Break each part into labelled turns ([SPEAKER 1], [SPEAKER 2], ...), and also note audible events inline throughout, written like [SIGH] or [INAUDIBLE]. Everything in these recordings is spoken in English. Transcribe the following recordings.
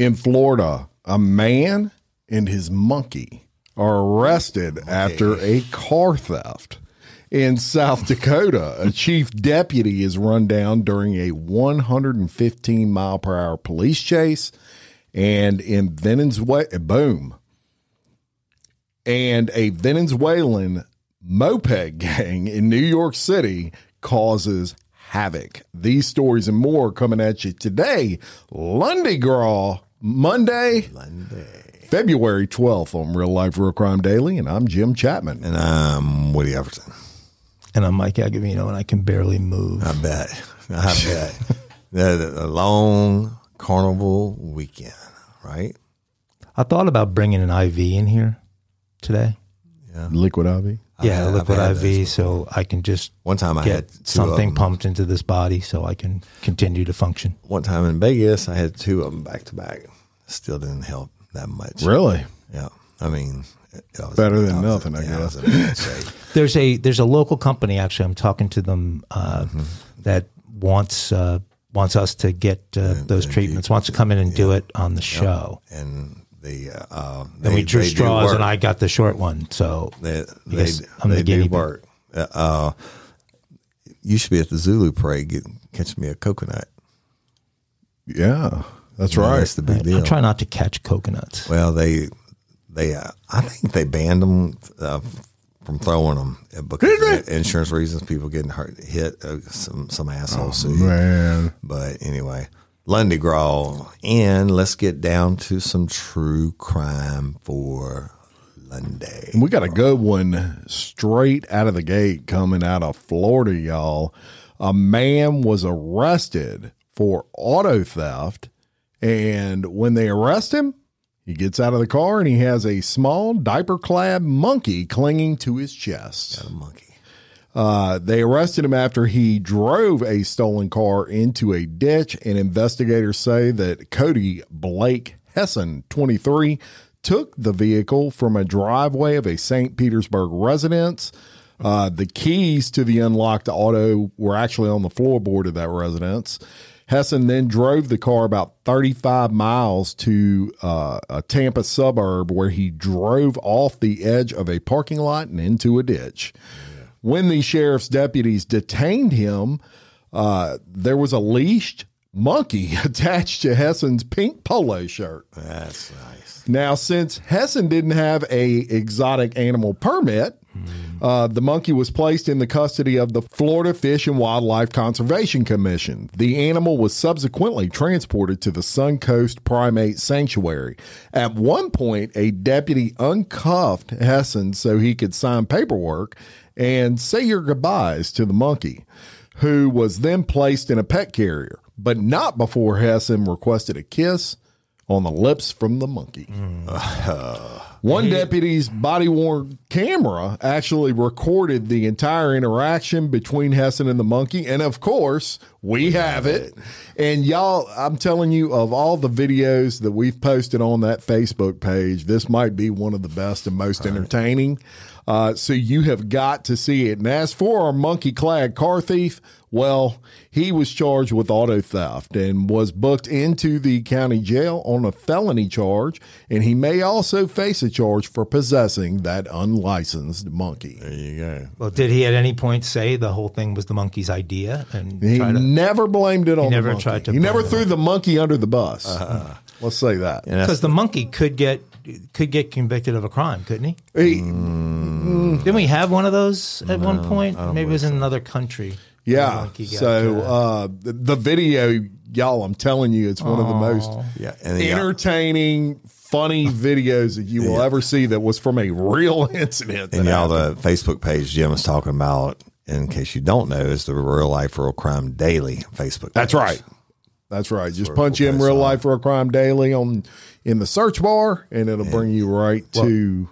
[SPEAKER 1] In Florida, a man and his monkey are arrested after a car theft. In South Dakota, a [LAUGHS] chief deputy is run down during a 115 mile per hour police chase. And in Venezuela, boom. And a Venezuelan moped gang in New York City causes havoc. These stories and more coming at you today. Lundi Gras, Monday, February 12th on Real Life Real Crime Daily. And I'm Jim Chapman.
[SPEAKER 2] And I'm Woody Overton.
[SPEAKER 3] And I'm Mike Agovino, and I can barely move.
[SPEAKER 2] I bet. I bet. [LAUGHS] the, the, the long carnival weekend, right?
[SPEAKER 3] I thought about bringing an IV in here today. Yeah.
[SPEAKER 1] Liquid IV.
[SPEAKER 3] Yeah,
[SPEAKER 2] I've
[SPEAKER 3] liquid IV,
[SPEAKER 2] those
[SPEAKER 3] so I can just
[SPEAKER 2] One time I
[SPEAKER 3] get
[SPEAKER 2] had
[SPEAKER 3] something pumped into this body, so I can continue to function.
[SPEAKER 2] One time in Vegas, I had two of them back to back. Still didn't help that much.
[SPEAKER 1] Really?
[SPEAKER 2] Yeah. I mean, I was-
[SPEAKER 1] Better than
[SPEAKER 2] was-
[SPEAKER 1] nothing, I guess.
[SPEAKER 2] was in bad shape. [LAUGHS]
[SPEAKER 3] There's a there's a local company actually. I'm talking to them uh, that wants uh, wants us to get uh, those treatments. Wants to come in and do it on the show.
[SPEAKER 2] and the uh, uh,
[SPEAKER 3] And we drew
[SPEAKER 2] they
[SPEAKER 3] straws,
[SPEAKER 2] work.
[SPEAKER 3] and I got the short one. So
[SPEAKER 2] They they,
[SPEAKER 3] guess I'm the
[SPEAKER 2] they
[SPEAKER 3] guinea
[SPEAKER 2] do work. Uh, uh, you should be at the Zulu parade. Get, catch me a coconut.
[SPEAKER 1] Yeah, that's
[SPEAKER 2] Yeah,
[SPEAKER 1] right.
[SPEAKER 2] That's the big deal.
[SPEAKER 3] I try not to catch coconuts.
[SPEAKER 2] Well, they they uh, I think they banned them uh, from throwing them because of insurance reasons. People getting hurt, hit. Uh, some some asshole sued.
[SPEAKER 1] Man.
[SPEAKER 2] But anyway, Lundi Gras, and let's get down to some true crime for Lundy.
[SPEAKER 1] We got a good one straight out of the gate coming out of Florida, y'all. A man was arrested for auto theft. And when they arrest him, he gets out of the car and he has a small diaper clad monkey clinging to his chest.
[SPEAKER 2] A monkey.
[SPEAKER 1] Uh, they arrested him after he drove a stolen car into a ditch, and investigators say that Cody Blake Hessen, 23, took the vehicle from a driveway of a St. Petersburg residence. Uh, the keys to the unlocked auto were actually on the floorboard of that residence. Hessen then drove the car about 35 miles to uh, a Tampa suburb where he drove off the edge of a parking lot and into a ditch. When the sheriff's deputies detained him, uh, there was a leashed monkey [LAUGHS] attached to Hessen's pink polo shirt.
[SPEAKER 2] That's nice.
[SPEAKER 1] Now, since Hessen didn't have a exotic animal permit, uh, the monkey was placed in the custody of the Florida Fish and Wildlife Conservation Commission. The animal was subsequently transported to the Suncoast Primate Sanctuary. At one point, a deputy uncuffed Hessen so he could sign paperwork and say your goodbyes to the monkey, who was then placed in a pet carrier, but not before Hessen requested a kiss on the lips from the monkey. Mm. One deputy's body worn camera actually recorded the entire interaction between Hessen and the monkey. And of course, we have it. And y'all, I'm telling you, of all the videos that we've posted on that Facebook page, this might be one of the best and most entertaining. Uh, so you have got to see it. And as for our monkey clad car thief, well, he was charged with auto theft and was booked into the county jail on a felony charge. And he may also face a charge for possessing that unlicensed monkey.
[SPEAKER 2] There you go.
[SPEAKER 3] Well, did he at any point say the whole thing was the monkey's idea and
[SPEAKER 1] He
[SPEAKER 3] to?
[SPEAKER 1] never blamed it on
[SPEAKER 3] never
[SPEAKER 1] the monkey.
[SPEAKER 3] tried to
[SPEAKER 1] he never
[SPEAKER 3] blame it
[SPEAKER 1] threw the monkey under the bus. Uh-huh. Let's say that.
[SPEAKER 3] Because the monkey could get could get convicted of a crime, couldn't he?
[SPEAKER 1] He-
[SPEAKER 3] Didn't we have one of those at one point? Maybe it was in another country.
[SPEAKER 1] Yeah. So
[SPEAKER 3] uh,
[SPEAKER 1] uh, the, the video, y'all, I'm telling you, it's one of the most
[SPEAKER 2] yeah, and then
[SPEAKER 1] entertaining, funny [LAUGHS] videos that you will ever see that was from a real [LAUGHS] incident.
[SPEAKER 2] And y'all,
[SPEAKER 1] happened.
[SPEAKER 2] the Facebook page Jim is talking about, in case you don't know, is the Real Life Real Crime Daily Facebook. Page.
[SPEAKER 1] That's right. That's right. Just punch in real life for a crime daily on in the search bar, and it'll bring you right to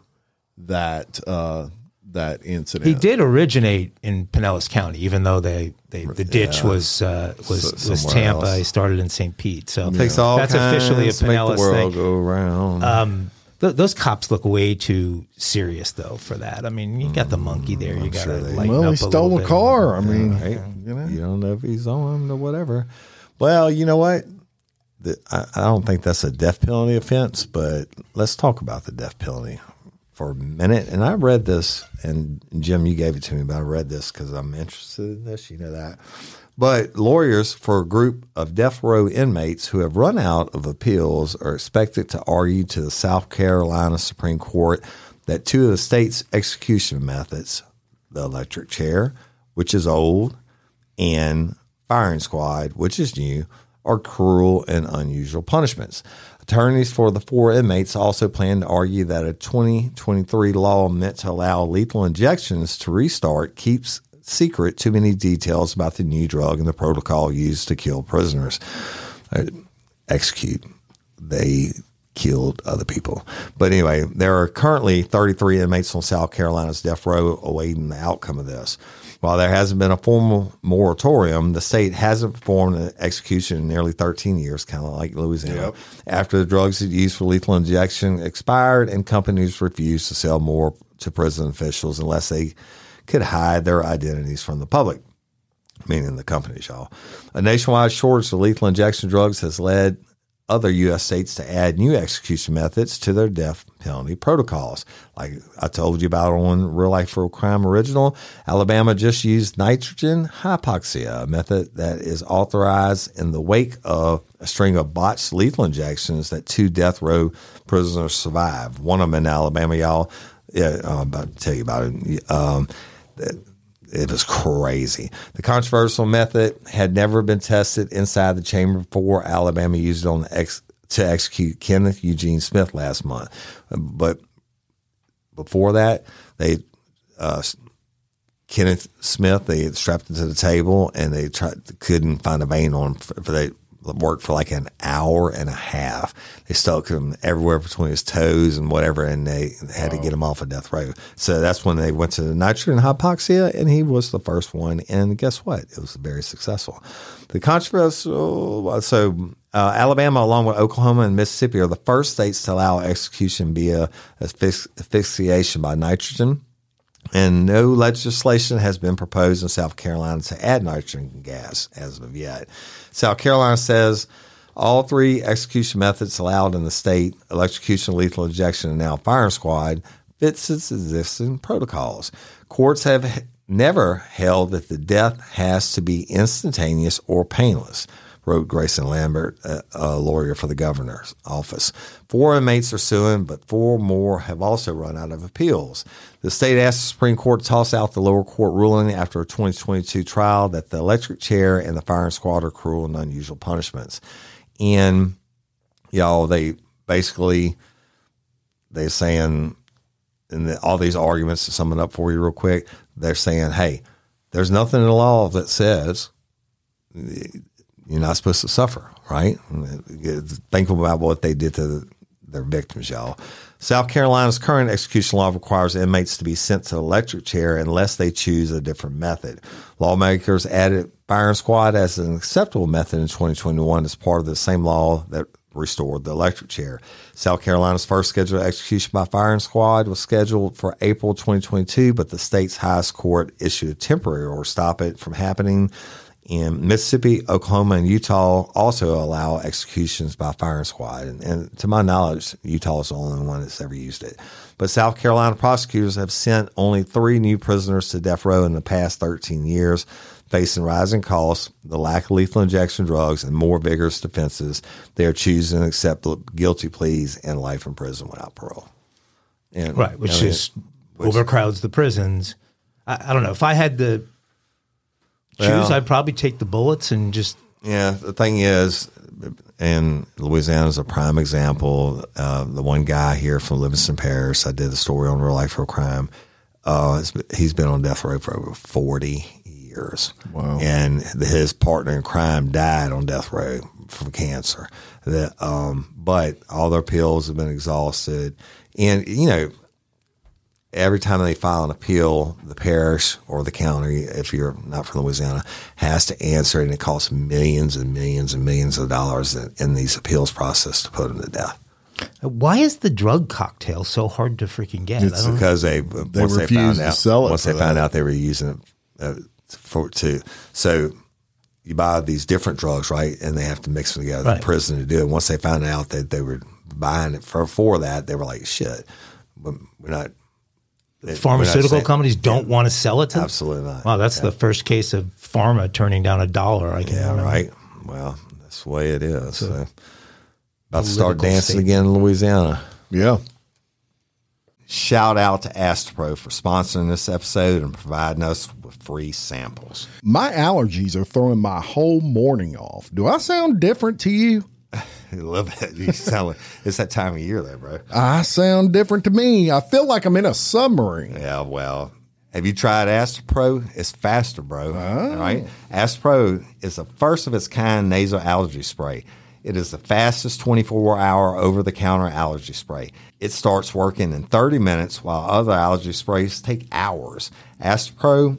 [SPEAKER 1] that uh, that incident.
[SPEAKER 3] He did originate in Pinellas County, even though they, they the ditch was uh, was
[SPEAKER 2] S-
[SPEAKER 3] was Tampa.
[SPEAKER 2] else.
[SPEAKER 3] He started in St. Pete, so
[SPEAKER 2] Takes all
[SPEAKER 3] that's officially a
[SPEAKER 2] make the
[SPEAKER 3] Pinellas
[SPEAKER 2] world
[SPEAKER 3] thing.
[SPEAKER 2] go around.
[SPEAKER 3] Um, th- those cops look way too serious though for that. I mean, you got the monkey there. You got to
[SPEAKER 2] sure
[SPEAKER 3] lighten
[SPEAKER 1] well,
[SPEAKER 3] up
[SPEAKER 1] he stole
[SPEAKER 3] little
[SPEAKER 1] a car. I mean,
[SPEAKER 2] right?
[SPEAKER 1] you know.
[SPEAKER 2] You don't know if he's armed or whatever. Well, you know what? The, I, I don't think that's a death penalty offense, but let's talk about the death penalty for a minute. And I read this, and Jim, you gave it to me, but I read this because I'm interested in this. You know that. But lawyers for a group of death row inmates who have run out of appeals are expected to argue to the South Carolina Supreme Court that two of the state's execution methods, the electric chair, which is old, and firing squad, which is new, are cruel and unusual punishments. Attorneys for the four inmates also plan to argue that a 2023 law meant to allow lethal injections to restart keeps secret too many details about the new drug and the protocol used to kill prisoners. Uh, execute. They killed other people. But anyway, there are currently 33 inmates on South Carolina's death row awaiting the outcome of this. While there hasn't been a formal moratorium, the state hasn't performed an execution in nearly 13 years, kind of like Louisiana. After the drugs used for lethal injection expired and companies refused to sell more to prison officials unless they could hide their identities from the public meaning the companies, y'all. A nationwide shortage of lethal injection drugs has led other U.S. states to add new execution methods to their death penalty protocols. Like I told you about on Real Life for Crime Original, Alabama just used nitrogen hypoxia, a method that is authorized in the wake of a string of botched lethal injections that two death row prisoners survived. One of them in Alabama, y'all. Yeah, I'm about to tell you about it. Um, it was crazy. The controversial method had never been tested inside the chamber before. Alabama used it on ex, to execute Kenneth Eugene Smith last month, but before that, they uh, Kenneth Smith they strapped him to the table and they tried couldn't find a vein on him for, for they worked for like an hour and a half. They stuck him everywhere between his toes and whatever, and they had to get him off of death row. So that's when they went to the nitrogen hypoxia, and he was the first one. And guess what? It was very successful. The controversial, so uh, Alabama, along with Oklahoma and Mississippi, are the first states to allow execution via asphyx- asphyxiation by nitrogen. And no legislation has been proposed in South Carolina to add nitrogen gas as of yet. South Carolina says all three execution methods allowed in the state, electrocution, lethal injection, and now firing squad, fits its existing protocols. Courts have never held that the death has to be instantaneous or painless wrote Grayson Lambert, a, a lawyer for the governor's office. Four inmates are suing, but four more have also run out of appeals. The state asked the Supreme Court to toss out the lower court ruling after a 2022 trial that the electric chair and the firing squad are cruel and unusual punishments. And y'all, they basically they're saying in the, all these arguments to sum it up for you real quick, they're saying, hey, there's nothing in the law that says you're not supposed to suffer, right? Think about what they did to their victims, y'all. South Carolina's current execution law requires inmates to be sent to the electric chair unless they choose a different method. Lawmakers added firing squad as an acceptable method in 2021 as part of the same law that restored the electric chair. South Carolina's first scheduled execution by firing squad was scheduled for April 2022, but the state's highest court issued a temporary order to stop it from happening. In Mississippi, Oklahoma, and Utah also allow executions by firing squad. And, and to my knowledge, Utah is the only one that's ever used it. But South Carolina prosecutors have sent only three new prisoners to death row in the past 13 years, facing rising costs, the lack of lethal injection drugs, and more vigorous defenses. They are choosing to accept guilty pleas and life in prison without parole. And,
[SPEAKER 3] Right, which
[SPEAKER 2] I mean,
[SPEAKER 3] just overcrowds the prisons. I, I don't know. If I had to choose,
[SPEAKER 2] Well-
[SPEAKER 3] I'd probably take the bullets and just
[SPEAKER 2] Yeah, the thing is, and Louisiana is a prime example. Uh, the one guy here from Livingston Parish, I did a story on Real Life for Crime. Uh, he's been on death row for over 40 years.
[SPEAKER 1] Wow.
[SPEAKER 2] And his partner in crime died on death row from cancer. That, um, but all their pills have been exhausted, and you know, every time they file an appeal, the parish or the county, if you're not from Louisiana, has to answer, it, and it costs millions and millions and millions of dollars in, in these appeals process to put them to death.
[SPEAKER 3] Why is the drug cocktail so hard to freaking get?
[SPEAKER 2] It's because they,
[SPEAKER 1] They
[SPEAKER 2] once they found
[SPEAKER 1] to
[SPEAKER 2] out
[SPEAKER 1] sell it
[SPEAKER 2] once
[SPEAKER 1] for
[SPEAKER 2] they found out they were using it uh, for to so you buy these different drugs right and they have to mix them together
[SPEAKER 3] Right.
[SPEAKER 2] in prison to do it. Once they found out that they were buying it for for that, they were like shit. We're not. We're
[SPEAKER 3] Pharmaceutical
[SPEAKER 2] saying-
[SPEAKER 3] companies don't want to sell it to them?
[SPEAKER 2] Absolutely not.
[SPEAKER 3] Wow, that's the first case of pharma turning down a dollar. I can
[SPEAKER 2] Yeah,
[SPEAKER 3] remember.
[SPEAKER 2] right. Well, that's the way it is. So. About to start dancing
[SPEAKER 3] statement.
[SPEAKER 2] again in Louisiana.
[SPEAKER 1] Yeah.
[SPEAKER 2] Shout out to Astepro for sponsoring this episode and providing us with free samples.
[SPEAKER 1] My allergies are throwing my whole morning off. Do I sound different to you?
[SPEAKER 2] I [LAUGHS] love it. You sound like it's that time of year, though, bro.
[SPEAKER 1] I sound different to me. I feel like I'm in a submarine.
[SPEAKER 2] Yeah, well, have you tried Astepro? It's faster, bro. All right. Oh. Astepro is the first of its kind nasal allergy spray. It is the fastest 24 hour over the counter allergy spray. It starts working in 30 minutes while other allergy sprays take hours. Astepro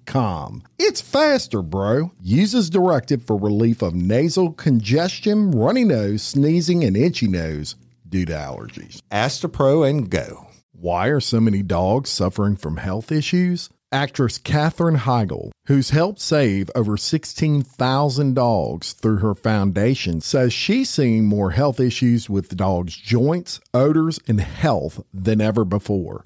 [SPEAKER 1] It's faster, bro. Uses directed for relief of nasal congestion, runny nose, sneezing, and itchy nose due to allergies.
[SPEAKER 2] Astepro and go.
[SPEAKER 1] Why are so many dogs suffering from health issues? Actress Katherine Heigl, who's helped save over 16,000 dogs through her foundation, says she's seeing more health issues with dogs' joints, odors, and health than ever before.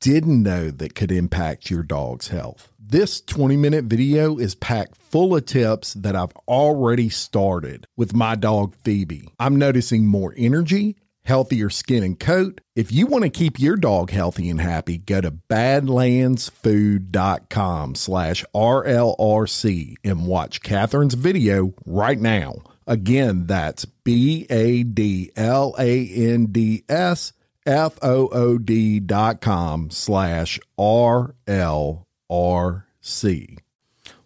[SPEAKER 1] didn't know that could impact your dog's health. This 20 minute video is packed full of tips that I've already started with my dog Phoebe. I'm noticing more energy, healthier skin and coat. If you want to keep your dog healthy and happy, go to badlandsfood.com slash RLRC and watch Katherine's video right now. Again, that's B A D L A N D S F O O D dot com slash R L R C.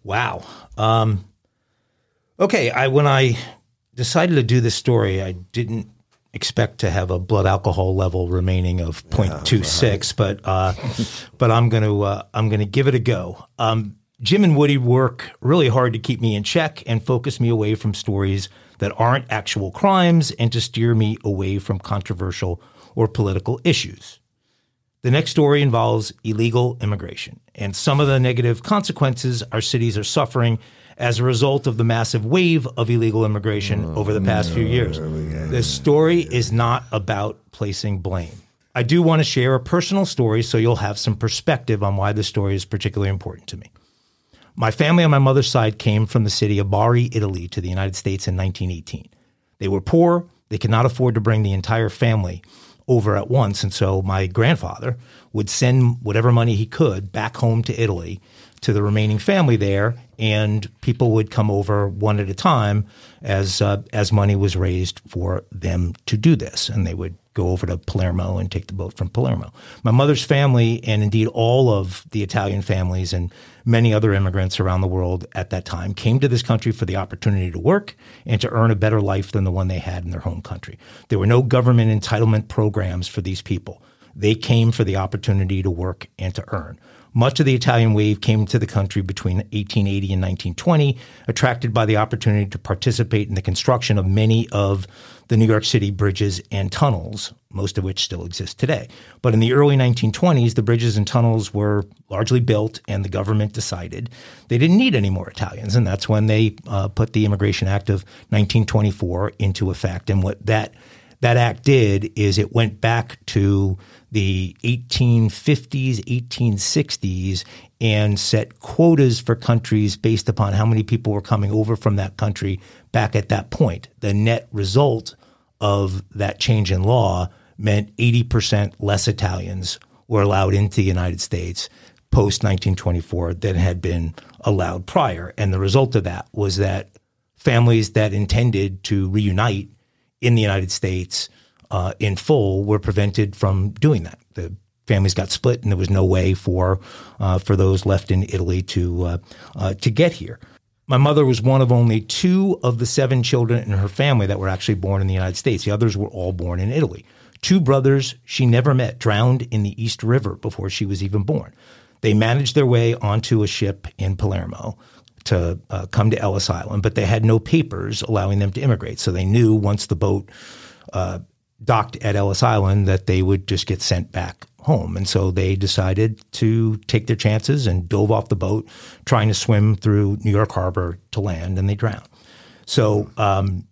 [SPEAKER 3] Wow. Um, okay, I when I decided to do this story, I didn't expect to have a blood alcohol level remaining of 0.26, but uh, but I'm going to uh, I'm going to give it a go. Um, Jim and Woody work really hard to keep me in check and focus me away from stories that aren't actual crimes and to steer me away from controversial or political issues. The next story involves illegal immigration and some of the negative consequences our cities are suffering as a result of the massive wave of illegal immigration over the past few years. This story is not about placing blame. I do want to share a personal story so you'll have some perspective on why this story is particularly important to me. My family on my mother's side came from the city of Bari, Italy, to the United States in 1918. They were poor, they could not afford to bring the entire family over at once. And so my grandfather would send whatever money he could back home to Italy to the remaining family there, and people would come over one at a time as uh, as money was raised for them to do this, and they would go over to Palermo and take the boat from Palermo. My mother's family, and indeed all of the Italian families and many other immigrants around the world at that time, came to this country for the opportunity to work and to earn a better life than the one they had in their home country. There were no government entitlement programs for these people. They came for the opportunity to work and to earn. Much of the Italian wave came to the country between 1880 and 1920, attracted by the opportunity to participate in the construction of many of the New York City bridges and tunnels, most of which still exist today. But in the early 1920s, the bridges and tunnels were largely built, and the government decided they didn't need any more Italians. And that's when they uh, put the Immigration Act of 1924 into effect. And what that that act did is it went back to the 1850s, 1860s, and set quotas for countries based upon how many people were coming over from that country back at that point. The net result of that change in law meant 80% less Italians were allowed into the United States post 1924 than had been allowed prior. And the result of that was that families that intended to reunite in the United States uh, in full were prevented from doing that. The families got split, and there was no way for uh, for those left in Italy to uh, uh, to get here. My mother was one of only two of the seven children in her family that were actually born in the United States. The others were all born in Italy. Two brothers she never met drowned in the East River before she was even born. They managed their way onto a ship in Palermo to uh, come to Ellis Island, but they had no papers allowing them to immigrate. So they knew once the boat uh, docked at Ellis Island that they would just get sent back home. And so they decided to take their chances and dove off the boat, trying to swim through New York Harbor to land, and they drowned. So um,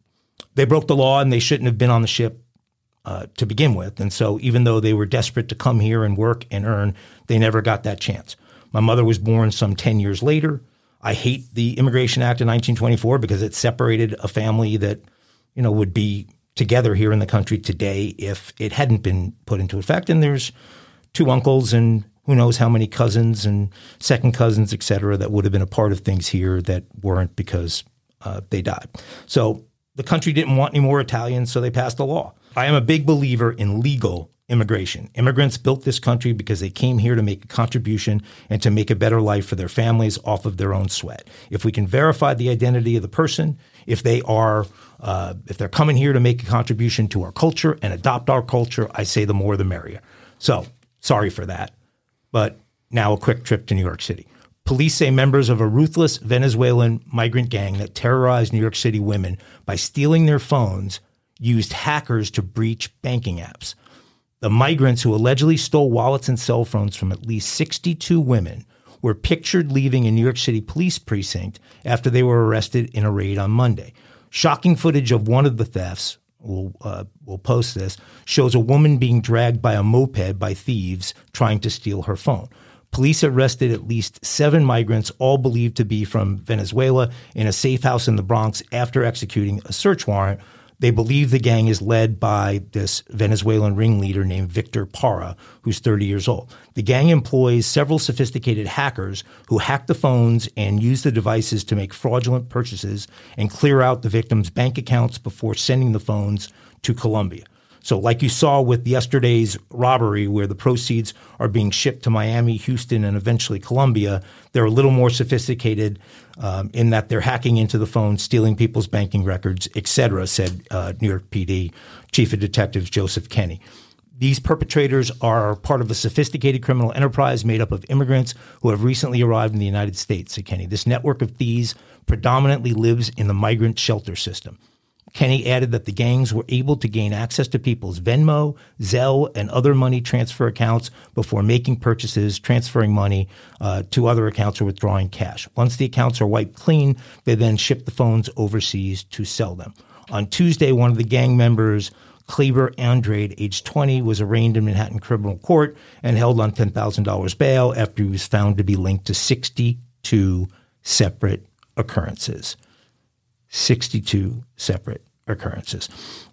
[SPEAKER 3] they broke the law and they shouldn't have been on the ship uh, to begin with. And so even though they were desperate to come here and work and earn, they never got that chance. My mother was born some 10 years later. I hate the Immigration Act of 1924 because it separated a family that, you know, would be together here in the country today if it hadn't been put into effect. And there's two uncles and who knows how many cousins and second cousins, et cetera, that would have been a part of things here that weren't because uh, they died. So the country didn't want any more Italians, so they passed a law. I am a big believer in legal immigration. Immigrants built this country because they came here to make a contribution and to make a better life for their families off of their own sweat. If we can verify the identity of the person, if they are uh, if they're coming here to make a contribution to our culture and adopt our culture, I say the more the merrier. So sorry for that. But now a quick trip to New York City. Police say members of a ruthless Venezuelan migrant gang that terrorized New York City women by stealing their phones used hackers to breach banking apps. The migrants who allegedly stole wallets and cell phones from at least 62 women were pictured leaving a New York City police precinct after they were arrested in a raid on Monday. Shocking footage of one of the thefts, we'll, uh, we'll post this, shows a woman being dragged by a moped by thieves trying to steal her phone. Police arrested at least seven migrants, all believed to be from Venezuela, in a safe house in the Bronx after executing a search warrant they believe the gang is led by this Venezuelan ringleader named Victor Parra, who's 30 years old. The gang employs several sophisticated hackers who hack the phones and use the devices to make fraudulent purchases and clear out the victims' bank accounts before sending the phones to Colombia. So, like you saw with yesterday's robbery, where the proceeds are being shipped to Miami, Houston, and eventually Colombia, they're a little more sophisticated um, in that they're hacking into the phone, stealing people's banking records, et cetera, said uh, New York PD Chief of Detectives Joseph Kenny. These perpetrators are part of a sophisticated criminal enterprise made up of immigrants who have recently arrived in the United States, said Kenny. This network of thieves predominantly lives in the migrant shelter system. Kenny added that the gangs were able to gain access to people's Venmo, Zelle, and other money transfer accounts before making purchases, transferring money uh, to other accounts, or withdrawing cash. Once the accounts are wiped clean, they then ship the phones overseas to sell them. On Tuesday, one of the gang members, Kleber Andrade, age 20, was arraigned in Manhattan criminal court and held on $10,000 bail after he was found to be linked to 62 separate occurrences. 62 separate occurrences.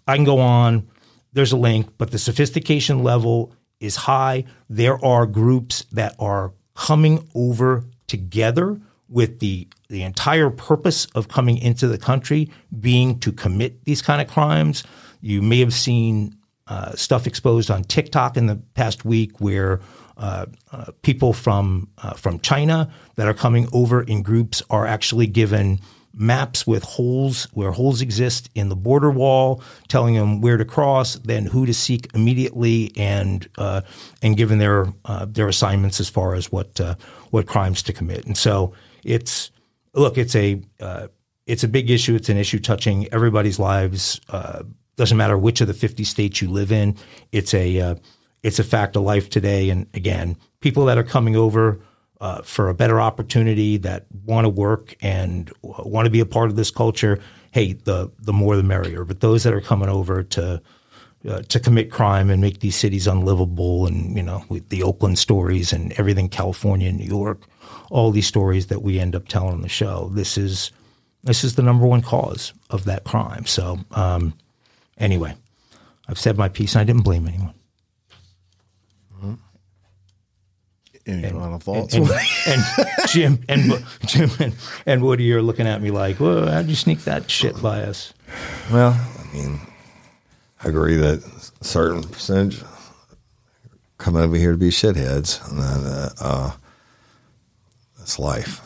[SPEAKER 3] I can go on there's a link, but the sophistication level is high. There are groups that are coming over together with the the entire purpose of coming into the country being to commit these kind of crimes. You may have seen uh, stuff exposed on TikTok in the past week where uh, uh, people from uh, from China that are coming over in groups are actually given maps with holes where holes exist in the border wall, telling them where to cross, then who to seek immediately, and uh, and given their uh, their assignments as far as what uh, what crimes to commit. And so it's look, it's a uh, it's a big issue. It's an issue touching everybody's lives. Uh, doesn't matter which of the fifty states you live in. It's a uh, it's a fact of life today. And again, people that are coming over uh, for a better opportunity that want to work and want to be a part of this culture, hey, the the more the merrier. But those that are coming over to uh, to commit crime and make these cities unlivable, and you know, with the Oakland stories and everything, California New York, all these stories that we end up telling on the show. This is this is the number one cause of that crime. So um, anyway, I've said my piece. and I didn't blame anyone.
[SPEAKER 1] Any final thoughts?
[SPEAKER 3] And, and Jim and Jim and, and Woody are looking at me like, "Well, how'd you sneak that shit by us?"
[SPEAKER 2] Well, I mean, I agree that a certain percentage come over here to be shitheads, and that, uh, uh, that's life.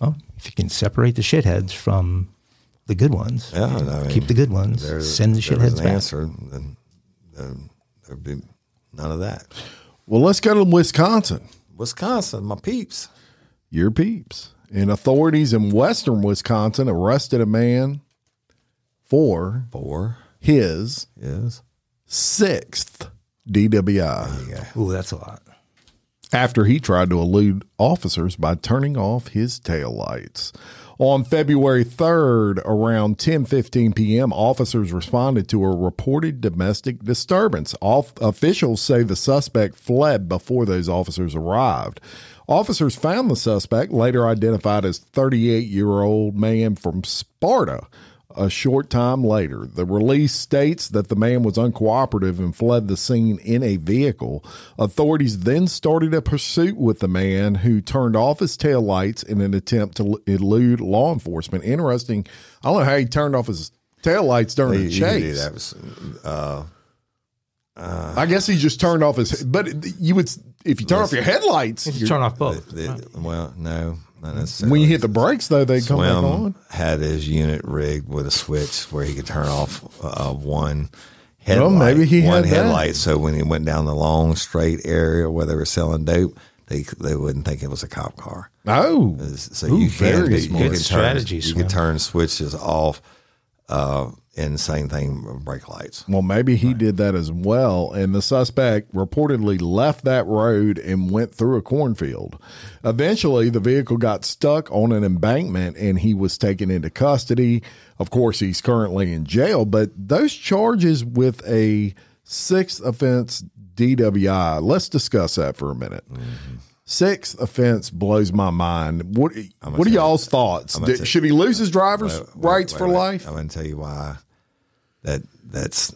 [SPEAKER 3] Well, if you can separate the shitheads from the good ones,
[SPEAKER 2] Yeah, I mean,
[SPEAKER 3] keep the good ones, send the shitheads
[SPEAKER 2] an
[SPEAKER 3] back.
[SPEAKER 2] answer, then, then there'd be none of that.
[SPEAKER 1] Well, let's go to Wisconsin.
[SPEAKER 2] Wisconsin, my peeps.
[SPEAKER 1] Your peeps. And authorities in western Wisconsin arrested a man for
[SPEAKER 2] for
[SPEAKER 1] his
[SPEAKER 2] is
[SPEAKER 1] sixth DWI
[SPEAKER 3] Ooh, that's a lot.
[SPEAKER 1] after he tried to elude officers by turning off his taillights. On February 3rd, around 10:15 p.m., officers responded to a reported domestic disturbance. Off- officials say the suspect fled before those officers arrived. Officers found the suspect, later identified as 38-year-old man from Sparta, a short time later. The release states that the man was uncooperative and fled the scene in a vehicle. Authorities then started a pursuit with the man who turned off his taillights in an attempt to elude law enforcement. Interesting. I don't know how he turned off his taillights during
[SPEAKER 2] You-
[SPEAKER 1] the
[SPEAKER 2] you could do
[SPEAKER 1] chase.
[SPEAKER 2] that.
[SPEAKER 1] I guess he just turned off his. But you would, if you turn off your headlights,
[SPEAKER 3] Just
[SPEAKER 1] you're-
[SPEAKER 3] turn off both.
[SPEAKER 2] The- well, no, not necessarily.
[SPEAKER 1] when you hit the brakes, though, they come back on.
[SPEAKER 2] had his unit rigged with a switch where he could turn off uh, one
[SPEAKER 1] Well,
[SPEAKER 2] headlight.
[SPEAKER 1] maybe he
[SPEAKER 2] one
[SPEAKER 1] had that.
[SPEAKER 2] headlight. So when he went down the long straight area where they were selling dope, they they wouldn't think it was a cop car.
[SPEAKER 1] Oh,
[SPEAKER 2] So
[SPEAKER 1] Ooh,
[SPEAKER 2] you
[SPEAKER 1] very
[SPEAKER 2] can do- you can
[SPEAKER 3] strategy,
[SPEAKER 2] turn you can turn switches off, uh, and same thing brake lights.
[SPEAKER 1] Well, maybe he did that as well. And the suspect reportedly left that road and went through a cornfield. Eventually, the vehicle got stuck on an embankment and he was taken into custody. Of course, he's currently in jail, but those charges with a sixth offense DWI, let's discuss that for a minute. Mm-hmm. Sixth offense blows my mind. What what are y'all's thoughts? Did- should he lose his driver's
[SPEAKER 2] Wait, wait,
[SPEAKER 1] rights
[SPEAKER 2] wait,
[SPEAKER 1] for life?
[SPEAKER 2] I'm going to tell you why that that's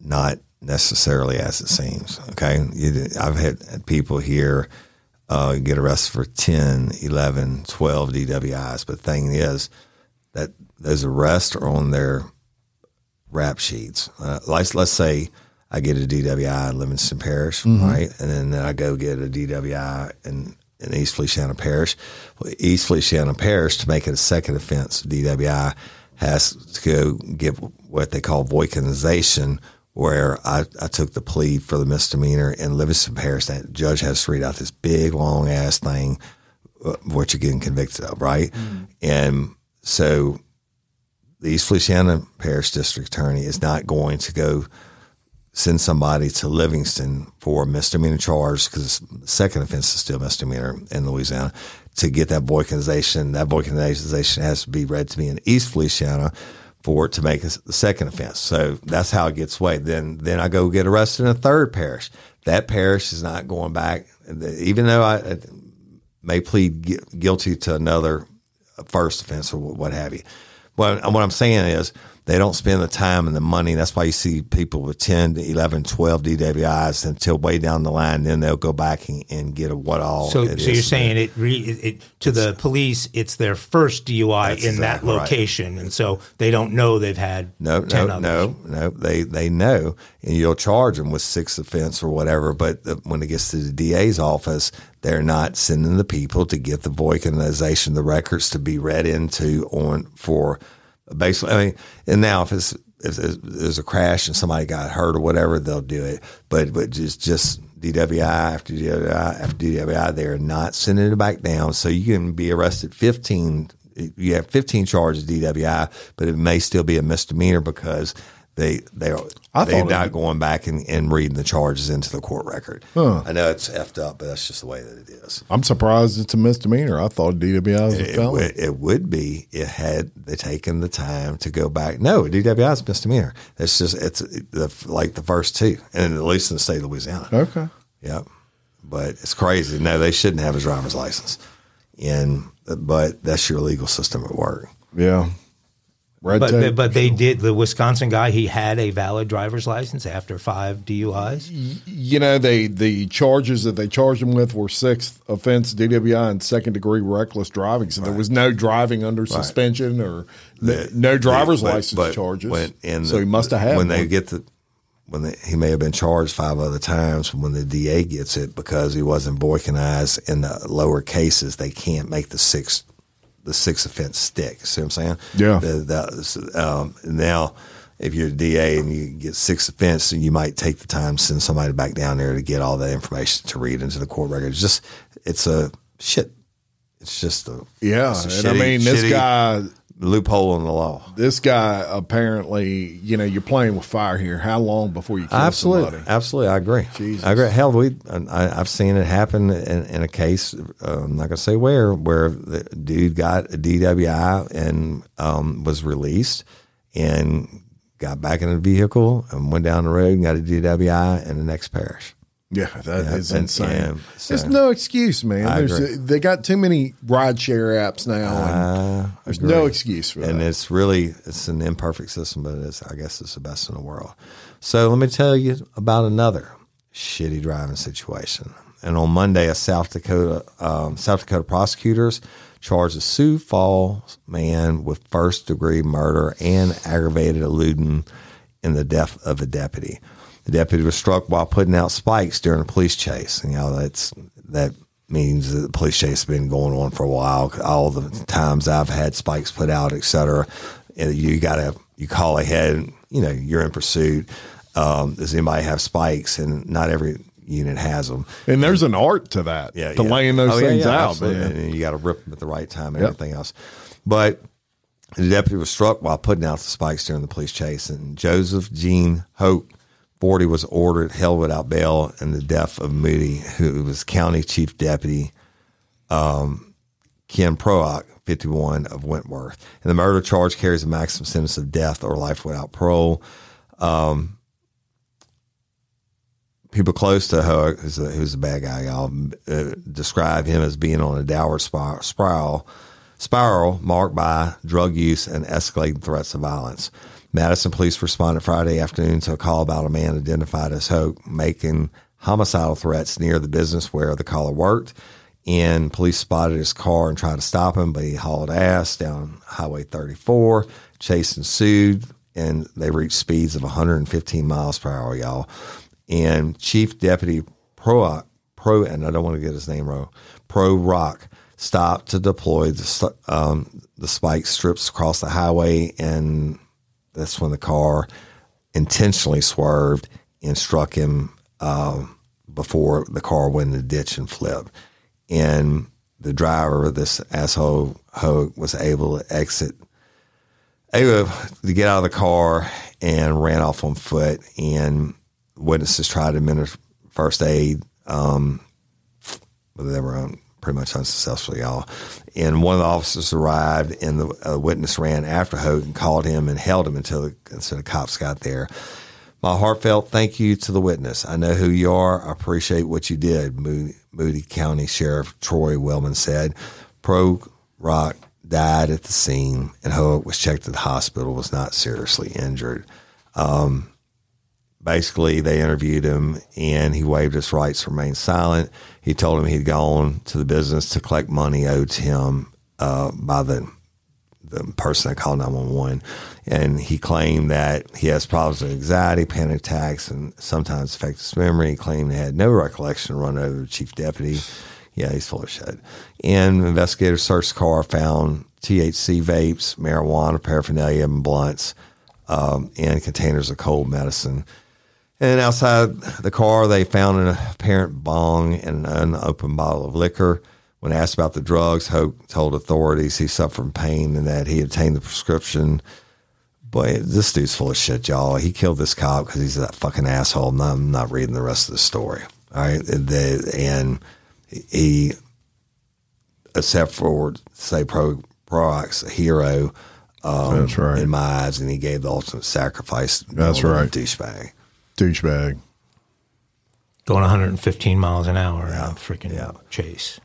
[SPEAKER 2] not necessarily as it seems. Okay, you, I've had, had people here uh, get arrested for 10, 11, 12 DWIs, but the thing is that those arrests are on their rap sheets. Uh, let's let's say I get a DWI in Livingston Parish, right, and then I go get a DWI in in East Feliciana Parish. Well, East Feliciana Parish to make it a second offense, DWI has to go get what they call Boykinization, where I, I took the plea for the misdemeanor in Livingston Parish. That judge has to read out this big long ass thing, uh, what you're getting convicted of, right? And so the East Feliciana Parish District Attorney is not going to go send somebody to Livingston for a misdemeanor charge because second offense is still misdemeanor in Louisiana to get that Boykinization. That Boykinization has to be read to me in East Feliciana for to make a second offense. So that's how it gets weighed. Then then I go get arrested in a third parish. That parish is not going back, even though I I may plead guilty to another first offense or what have you. Well, what I'm saying is they don't spend the time and the money. That's why you see people with 10, 11, 12 DWIs until way down the line. Then they'll go back and, and get a what all.
[SPEAKER 3] So,
[SPEAKER 2] it
[SPEAKER 3] so you're saying it, re, it, it to the police, it's their first DUI in that
[SPEAKER 2] exactly right.
[SPEAKER 3] location, and so they don't know they've had
[SPEAKER 2] No,
[SPEAKER 3] ten
[SPEAKER 2] no,
[SPEAKER 3] others.
[SPEAKER 2] no, no. They they know, and you'll charge them with six offense or whatever. But the, when it gets to the DA's office, they're not sending the people to get the Boykinization, the records to be read into on for basically. I mean, and now if it's if there's a crash and somebody got hurt or whatever, they'll do it. But but just just DWI after DWI after DWI, they're not sending it back down. So you can be arrested fifteen. You have fifteen charges DWI, but it may still be a misdemeanor because they they are
[SPEAKER 1] I
[SPEAKER 2] they're not
[SPEAKER 1] it-
[SPEAKER 2] going back and, and reading the charges into the court record. I know it's effed up, but that's just the way that it is.
[SPEAKER 1] I'm surprised it's a misdemeanor. I thought DWI was a
[SPEAKER 2] It,
[SPEAKER 1] felony.
[SPEAKER 2] would, it would be it had they taken the time to go back. No, DWI is misdemeanor. It's just it's the, like the first two, and at least in the state of Louisiana.
[SPEAKER 1] okay.
[SPEAKER 2] Yep. But it's crazy. No, they shouldn't have a driver's license. And but that's your legal system at work.
[SPEAKER 1] Yeah. Red
[SPEAKER 3] But
[SPEAKER 1] tape.
[SPEAKER 3] but they did the Wisconsin guy. He had a valid driver's license after five DUIs.
[SPEAKER 1] you know, they the charges that they charged him with were sixth offense DWI and second degree reckless driving. So there was no driving under suspension or no, no driver's
[SPEAKER 2] But-
[SPEAKER 1] license
[SPEAKER 2] but
[SPEAKER 1] charges.
[SPEAKER 2] when- and
[SPEAKER 1] so
[SPEAKER 2] the-
[SPEAKER 1] he must have had
[SPEAKER 2] when they get the when they, he may have been charged five other times when the DA gets it because he wasn't Boykinized in the lower cases they can't make the six the six offense stick. See what I'm saying?
[SPEAKER 1] Yeah.
[SPEAKER 2] the, um, now if you're a DA and you get six offense you might take the time to send somebody back down there to get all that information to read into the court record it's just it's a shit. It's just a
[SPEAKER 1] yeah,
[SPEAKER 2] a
[SPEAKER 1] and I
[SPEAKER 2] shitty-
[SPEAKER 1] mean this
[SPEAKER 2] shitty
[SPEAKER 1] guy
[SPEAKER 2] loophole in the law
[SPEAKER 1] this guy apparently, you know, you're playing with fire here. How long before you kill
[SPEAKER 2] Absolutely,
[SPEAKER 1] somebody?
[SPEAKER 2] absolutely, I agree.
[SPEAKER 1] Jesus.
[SPEAKER 2] I agree. Hell, we I, I've seen it happen in, in a case. Uh, I'm not gonna say where, where the dude got a DWI and um, was released and got back in the vehicle and went down the road and got a DWI in the next parish.
[SPEAKER 1] Yeah, that is
[SPEAKER 2] and-
[SPEAKER 1] insane.
[SPEAKER 2] and
[SPEAKER 1] There's no excuse, man. There's
[SPEAKER 2] agree.
[SPEAKER 1] they got too many ride share apps now. There's
[SPEAKER 2] agree.
[SPEAKER 1] no excuse for
[SPEAKER 2] and
[SPEAKER 1] that.
[SPEAKER 2] And it's really it's an imperfect system, but it's I guess it's the best in the world. So let me tell you about another shitty driving situation. And on Monday, a South Dakota um, South Dakota prosecutors charged a Sioux Falls man with first degree murder and aggravated eluding in the death of a deputy. The deputy was struck while putting out spikes during a police chase. And, you know, that's that means that the police chase has been going on for a while. All the times I've had spikes put out, et cetera, and you got to you call ahead. You know, you're in pursuit. Um, does anybody have spikes? And not every unit has them.
[SPEAKER 1] and there's an art to that.
[SPEAKER 2] Yeah,
[SPEAKER 1] to
[SPEAKER 2] yeah.
[SPEAKER 1] laying those
[SPEAKER 2] Oh,
[SPEAKER 1] things
[SPEAKER 2] yeah,
[SPEAKER 1] out, man.
[SPEAKER 2] And you got to rip them at the right time and
[SPEAKER 1] Yep.
[SPEAKER 2] everything else. But the deputy was struck while putting out the spikes during the police chase. And Joseph Gene Hope, 40, was ordered held without bail in the death of Moody, who was county chief deputy um, Ken Prorok, 51 of Wentworth. And the murder charge carries a maximum sentence of death or life without parole. Um, people close to Hoek, who's a, who's a bad guy, y'all, uh, describe him as being on a downward spiral, spiral marked by drug use and escalating threats of violence. Madison police responded Friday afternoon to a call about a man identified as Hoek making homicidal threats near the business where the caller worked. And police spotted his car and tried to stop him, but he hauled ass down Highway 34. Chase ensued, and they reached speeds of 115 miles per hour, y'all. And Chief Deputy Pro, Pro, and I don't want to get his name wrong, Prorok stopped to deploy the um, the spike strips across the highway, and that's when the car intentionally swerved and struck him um, before the car went in the ditch and flipped. And the driver, this asshole was able to exit, able to get out of the car and ran off on foot. And witnesses tried to administer first aid, um, but they were un, pretty much unsuccessful, y'all. And one of the officers arrived, and the witness ran after Hoek and called him and held him until the, until the cops got there. My heartfelt thank you to the witness. I know who you are. I appreciate what you did, Moody, Moody County Sheriff Troy Wellman said. Pro Rock died at the scene, and Hoek was checked at the hospital, was not seriously injured. Um, basically, they interviewed him, and he waived his rights to remain silent. He told him he'd gone to the business to collect money owed to him uh, by the the person that called 911 and he claimed that he has problems with anxiety panic attacks and sometimes affects his memory. He claimed he had no recollection run over the chief deputy. Yeah he's full of shit. And investigators searched the car found thc vapes marijuana paraphernalia and blunts um, and containers of cold medicine and outside the car, they found an apparent bong and an unopened bottle of liquor. When asked about the drugs, Hoek told authorities he suffered from pain and that he obtained the prescription. Boy, this dude's full of shit, y'all. He killed this cop because he's that fucking asshole. I'm not, I'm not reading the rest of the story. All right. And he, except for, say, Pro, Prorok, a hero um,
[SPEAKER 1] That's right.
[SPEAKER 2] in my eyes, and he gave the ultimate sacrifice.
[SPEAKER 1] That's right.
[SPEAKER 2] Douchebag.
[SPEAKER 1] Douchebag.
[SPEAKER 3] Going 115 miles an hour in a freaking
[SPEAKER 2] yeah.
[SPEAKER 3] chase.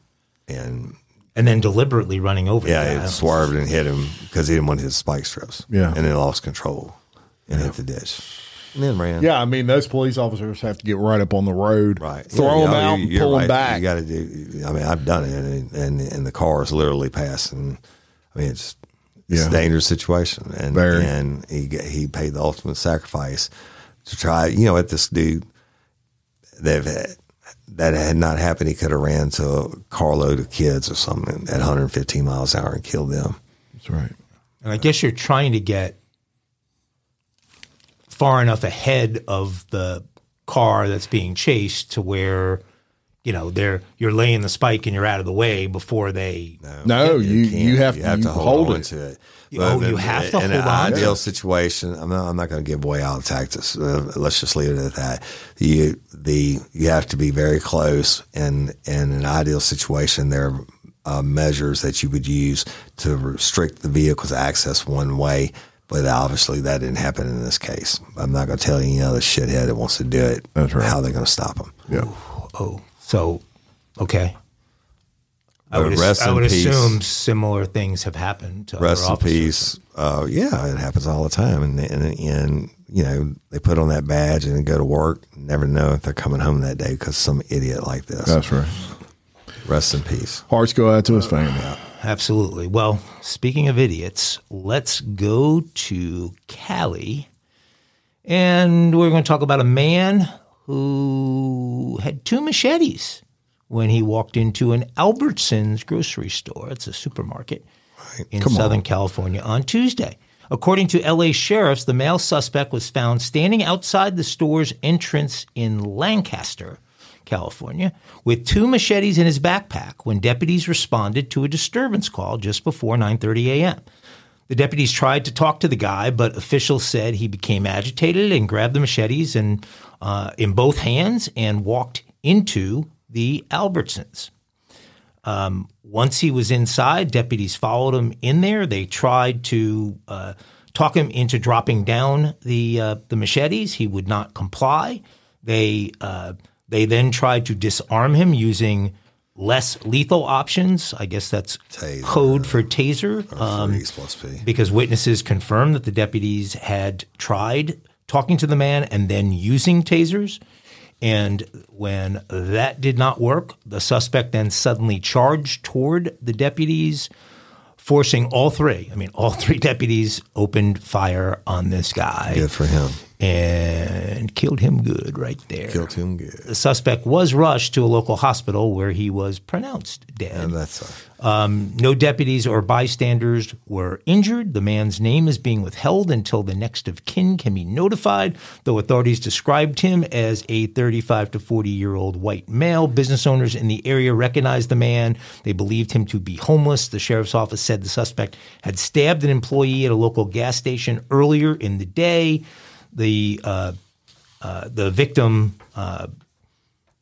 [SPEAKER 2] And
[SPEAKER 3] And then deliberately running over
[SPEAKER 2] yeah, it swerved and hit him because he didn't want his spike strips.
[SPEAKER 1] Yeah.
[SPEAKER 2] And then lost control and hit the ditch. And then ran.
[SPEAKER 1] Yeah, I mean, those police officers have to get right up on the road,
[SPEAKER 2] Right.
[SPEAKER 1] throw
[SPEAKER 2] Yeah,
[SPEAKER 1] them
[SPEAKER 2] yeah,
[SPEAKER 1] out, and
[SPEAKER 2] you're
[SPEAKER 1] pull them back.
[SPEAKER 2] You got to do. I mean, I've done it, and and, and the car is literally passing. I mean, it's it's
[SPEAKER 1] Yeah.
[SPEAKER 2] a dangerous situation, and
[SPEAKER 1] Very.
[SPEAKER 2] and he he paid the ultimate sacrifice to try. You know, at this dude, they've had, that had not happened, he could have ran to a carload of kids or something at 115 miles an hour and killed them.
[SPEAKER 1] That's right.
[SPEAKER 3] And I guess you're trying to get far enough ahead of the car that's being chased to where, you know, they're you're laying the spike and you're out of the way before they.
[SPEAKER 1] No, no you
[SPEAKER 2] can't.
[SPEAKER 1] you have, to, you hold,
[SPEAKER 2] on
[SPEAKER 1] it.
[SPEAKER 2] to it.
[SPEAKER 3] You- oh, you have to
[SPEAKER 2] in
[SPEAKER 3] hold
[SPEAKER 2] an
[SPEAKER 3] on
[SPEAKER 2] ideal
[SPEAKER 3] it.
[SPEAKER 2] situation, I'm not. I'm not going to give away all the tactics. Uh, let's just leave it at that. You the you have to be very close, and in an ideal situation, there are uh, measures that you would use to restrict the vehicle's access one way. But obviously, that didn't happen in this case. I'm not going to tell you any other shithead that wants to do it.
[SPEAKER 1] That's right.
[SPEAKER 2] How they're going to stop them?
[SPEAKER 1] Yeah.
[SPEAKER 3] Oh, so okay. I would,
[SPEAKER 2] rest
[SPEAKER 3] I
[SPEAKER 2] in
[SPEAKER 3] would
[SPEAKER 2] peace.
[SPEAKER 3] assume similar things have happened to
[SPEAKER 2] Rest
[SPEAKER 3] other
[SPEAKER 2] in peace. Uh, yeah, it happens all the time, and, and and you know they put on that badge and go to work. Never know if they're coming home that day because some idiot like this.
[SPEAKER 1] That's right.
[SPEAKER 2] Rest in peace.
[SPEAKER 1] Hearts go out to his family.
[SPEAKER 3] Absolutely. Well, speaking of idiots, let's go to Cali. And we're going to talk about a man who had two machetes when he walked into an Albertsons grocery store. It's a supermarket in Southern California on Tuesday. According to LA sheriffs, the male suspect was found standing outside the store's entrance in Lancaster, California, with two machetes in his backpack when deputies responded to a disturbance call just before 9:30 a.m. The deputies tried to talk to the guy, but officials said he became agitated and grabbed the machetes and uh, in both hands and walked into the Albertsons. Um, once he was inside, deputies followed him in there. They tried to uh, talk him into dropping down the uh, the machetes. He would not comply. They uh, they then tried to disarm him using less lethal options. I guess that's
[SPEAKER 2] Taser.
[SPEAKER 3] code for taser. Um,
[SPEAKER 2] plus P.
[SPEAKER 3] because witnesses confirmed that the deputies had tried talking to the man and then using tasers. And when that did not work, the suspect then suddenly charged toward the deputies, forcing all three, I mean, all three deputies opened fire on this guy
[SPEAKER 2] Good for him.
[SPEAKER 3] And killed him good right there.
[SPEAKER 2] Killed him good.
[SPEAKER 3] The suspect was rushed to a local hospital where he was pronounced dead.
[SPEAKER 2] And that's
[SPEAKER 3] Um, no deputies or bystanders were injured. The man's name is being withheld until the next of kin can be notified, though authorities described him as a 35 to 40 year old white male. Business owners in the area recognized the man. They believed him to be homeless. The sheriff's office said the suspect had stabbed an employee at a local gas station earlier in the day. The uh, uh, the victim uh,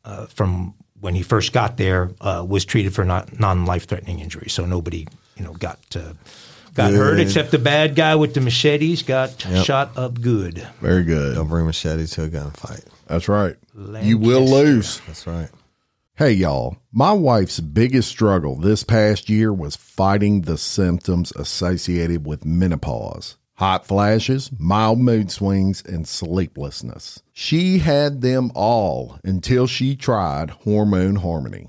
[SPEAKER 3] uh, from when he first got there uh, was treated for not non life threatening injuries. So nobody you know got uh, got hurt except the bad guy with the machetes got shot up good.
[SPEAKER 1] Very good.
[SPEAKER 2] don't bring machete to a gunfight.
[SPEAKER 1] That's right. You will lose.
[SPEAKER 2] That's right.
[SPEAKER 1] Hey, y'all. My wife's biggest struggle this past year was fighting the symptoms associated with menopause hot flashes, mild mood swings, and sleeplessness. She had them all until she tried Hormone Harmony.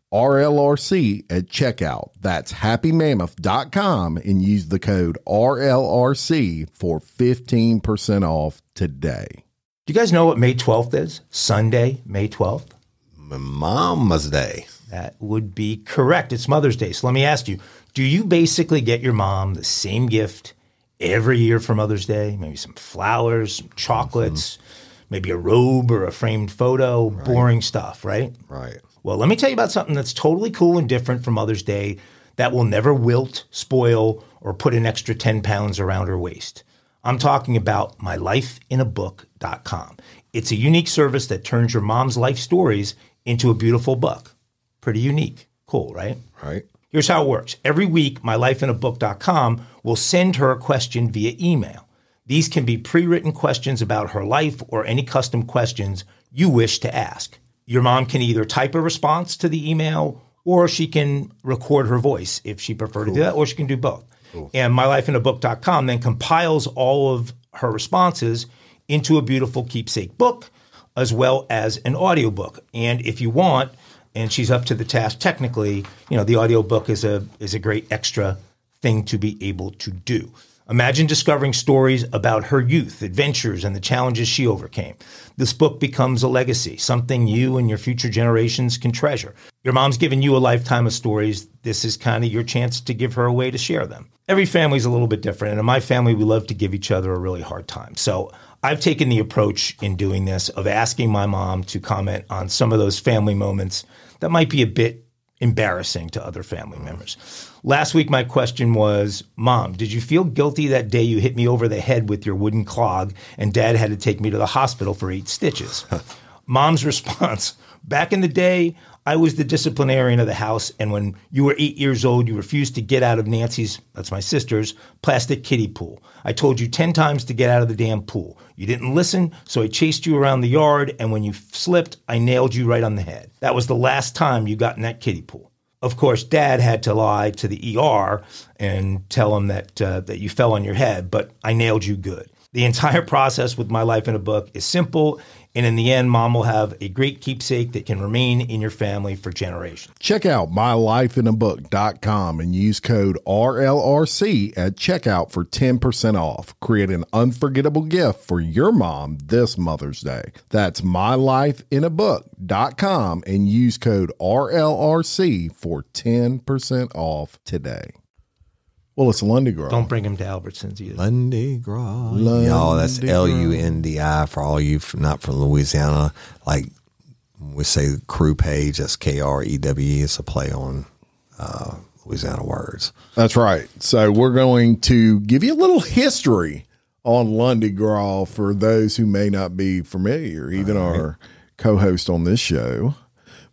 [SPEAKER 1] RLRC at checkout. That's happymammoth.com and use the code RLRC for 15% off today.
[SPEAKER 3] Do you guys know what May 12th is? Sunday, May 12th?
[SPEAKER 2] Mama's Day.
[SPEAKER 3] That would be correct. It's Mother's Day. So let me ask you do you basically get your mom the same gift every year for Mother's Day? Maybe some flowers, some chocolates, mm-hmm. maybe a robe or a framed photo, right. boring stuff, right?
[SPEAKER 2] Right.
[SPEAKER 3] Well, let me tell you about something that's totally cool and different from Mother's Day that will never wilt, spoil, or put an extra 10 pounds around her waist. I'm talking about mylifeinabook.com. It's a unique service that turns your mom's life stories into a beautiful book. Pretty unique. Cool, right?
[SPEAKER 2] Right.
[SPEAKER 3] Here's how it works. Every week, mylifeinabook.com will send her a question via email. These can be pre written questions about her life or any custom questions you wish to ask your mom can either type a response to the email or she can record her voice if she prefer cool. to do that, or she can do both. Cool. And mylifeinabook.com then compiles all of her responses into a beautiful keepsake book as well as an audiobook. And if you want, and she's up to the task technically, you know, the audiobook is a is a great extra thing to be able to do. Imagine discovering stories about her youth, adventures, and the challenges she overcame. This book becomes a legacy, something you and your future generations can treasure. Your mom's given you a lifetime of stories. This is kind of your chance to give her a way to share them. Every family's a little bit different, and in my family, we love to give each other a really hard time. So I've taken the approach in doing this of asking my mom to comment on some of those family moments that might be a bit embarrassing to other family members. Last week, my question was Mom, did you feel guilty that day you hit me over the head with your wooden clog and dad had to take me to the hospital for eight stitches? [LAUGHS] Mom's response Back in the day, I was the disciplinarian of the house, and when you were eight years old, you refused to get out of Nancy's, that's my sister's, plastic kiddie pool. I told you 10 times to get out of the damn pool. You didn't listen, so I chased you around the yard, and when you slipped, I nailed you right on the head. That was the last time you got in that kiddie pool. Of course, Dad had to lie to the ER and tell him that uh, that you fell on your head, but I nailed you good. The entire [LAUGHS] process with my life in a book is simple and in the end, mom will have a great keepsake that can remain in your family for generations.
[SPEAKER 1] Check out mylifeinabook.com and use code RLRC at checkout for 10% off. Create an unforgettable gift for your mom this Mother's Day. That's mylifeinabook.com and use code RLRC for 10% off today. Well, it's Lundi Gras.
[SPEAKER 3] Don't bring him to Albertsons either.
[SPEAKER 2] Lundi Gras. Y'all, that's L U N D I for all you from, not from Louisiana. Like we say, crew page. That's K R E W E. It's a play on uh, Louisiana words.
[SPEAKER 1] That's right. So we're going to give you a little history on Lundi Gras for those who may not be familiar. Even right. our co-host on this show,